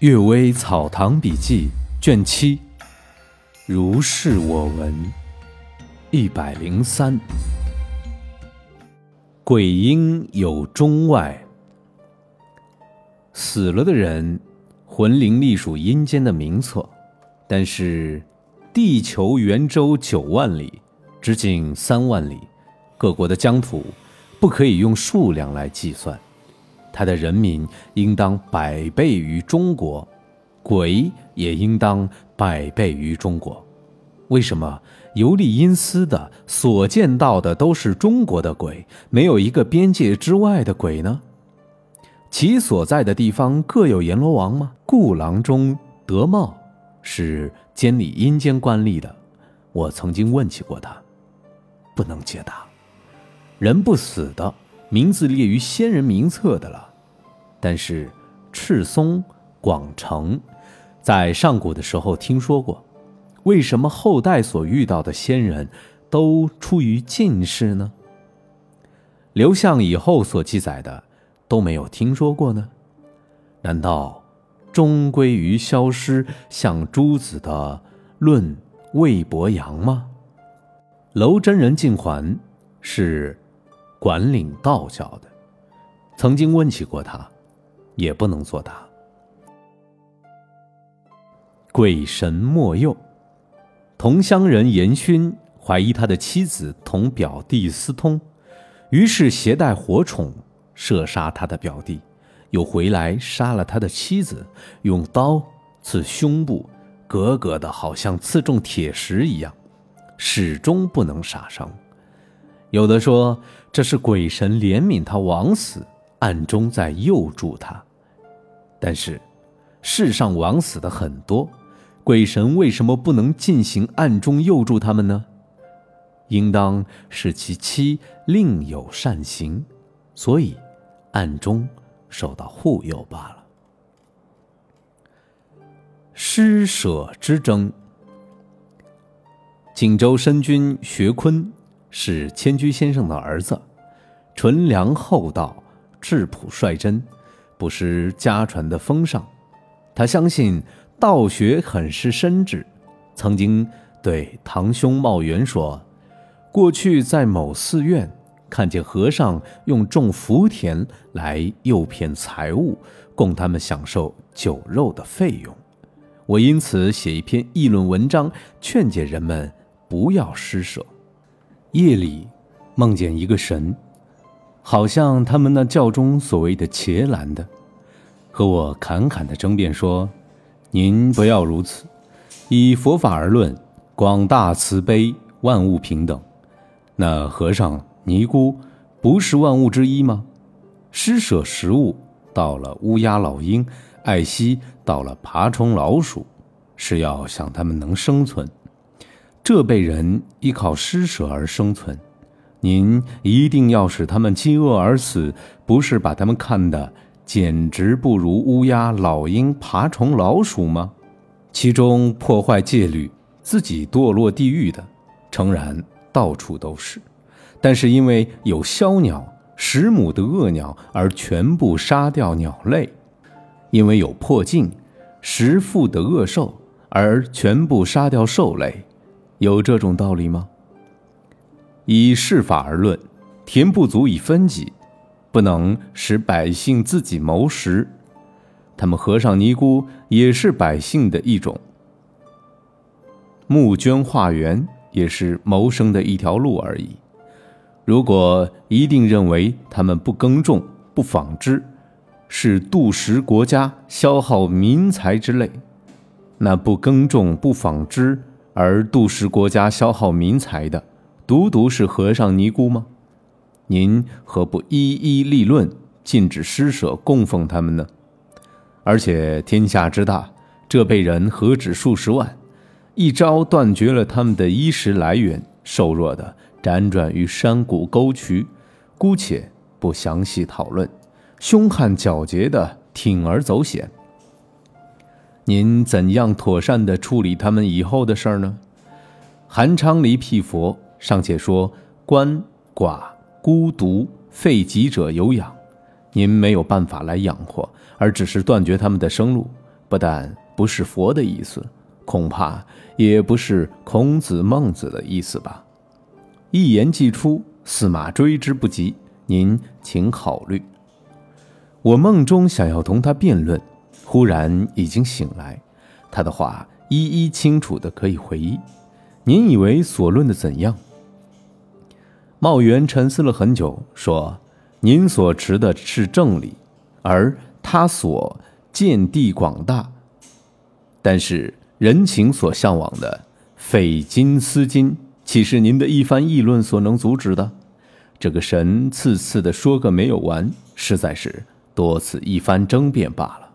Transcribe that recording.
《岳微草堂笔记》卷七，如是我闻，一百零三。鬼婴有中外，死了的人魂灵隶属阴间的名册，但是地球圆周九万里，直径三万里，各国的疆土不可以用数量来计算。他的人民应当百倍于中国，鬼也应当百倍于中国。为什么游历阴司的所见到的都是中国的鬼，没有一个边界之外的鬼呢？其所在的地方各有阎罗王吗？故郎中德茂是监理阴间官吏的，我曾经问起过他，不能解答。人不死的名字列于先人名册的了。但是，赤松、广成，在上古的时候听说过，为什么后代所遇到的仙人，都出于近视呢？刘向以后所记载的，都没有听说过呢？难道终归于消失，像朱子的《论魏伯阳》吗？娄真人净环是管领道教的，曾经问起过他。也不能作答。鬼神莫佑，同乡人严勋怀疑他的妻子同表弟私通，于是携带火铳射杀他的表弟，又回来杀了他的妻子，用刀刺胸部，格格的好像刺中铁石一样，始终不能杀伤。有的说这是鬼神怜悯他枉死，暗中在佑助他。但是，世上枉死的很多，鬼神为什么不能进行暗中佑助他们呢？应当是其妻另有善行，所以暗中受到护佑罢了。施舍之争。锦州申君学坤是千居先生的儿子，纯良厚道，质朴率真。不失家传的风尚，他相信道学很是深挚，曾经对堂兄茂元说：“过去在某寺院看见和尚用种福田来诱骗财物，供他们享受酒肉的费用。我因此写一篇议论文章，劝诫人们不要施舍。”夜里梦见一个神。好像他们那教中所谓的伽蓝的，和我侃侃的争辩说：“您不要如此，以佛法而论，广大慈悲，万物平等。那和尚尼姑不是万物之一吗？施舍食物到了乌鸦老鹰，爱惜到了爬虫老鼠，是要想他们能生存。这辈人依靠施舍而生存。”您一定要使他们饥饿而死，不是把他们看得简直不如乌鸦、老鹰、爬虫、老鼠吗？其中破坏戒律、自己堕落地狱的，诚然到处都是；但是因为有枭鸟、食母的恶鸟而全部杀掉鸟类；因为有破镜、食腹的恶兽而全部杀掉兽类，有这种道理吗？以事法而论，田不足以分给，不能使百姓自己谋食。他们和尚尼姑也是百姓的一种，募捐化缘也是谋生的一条路而已。如果一定认为他们不耕种、不纺织，是度食国家、消耗民财之类，那不耕种、不纺织而度食国家、消耗民财的。独独是和尚尼姑吗？您何不一一立论，禁止施舍供奉他们呢？而且天下之大，这辈人何止数十万，一朝断绝了他们的衣食来源，瘦弱的辗转于山谷沟渠，姑且不详细讨论，凶悍狡黠的铤而走险。您怎样妥善的处理他们以后的事儿呢？韩昌黎辟佛。尚且说鳏寡孤独废疾者有养，您没有办法来养活，而只是断绝他们的生路，不但不是佛的意思，恐怕也不是孔子、孟子的意思吧？一言既出，驷马追之不及。您请考虑。我梦中想要同他辩论，忽然已经醒来，他的话一一清楚的可以回忆。您以为所论的怎样？茂元沉思了很久，说：“您所持的是正理，而他所见地广大。但是人情所向往的匪金思金，岂是您的一番议论所能阻止的？这个神次次的说个没有完，实在是多此一番争辩罢了。”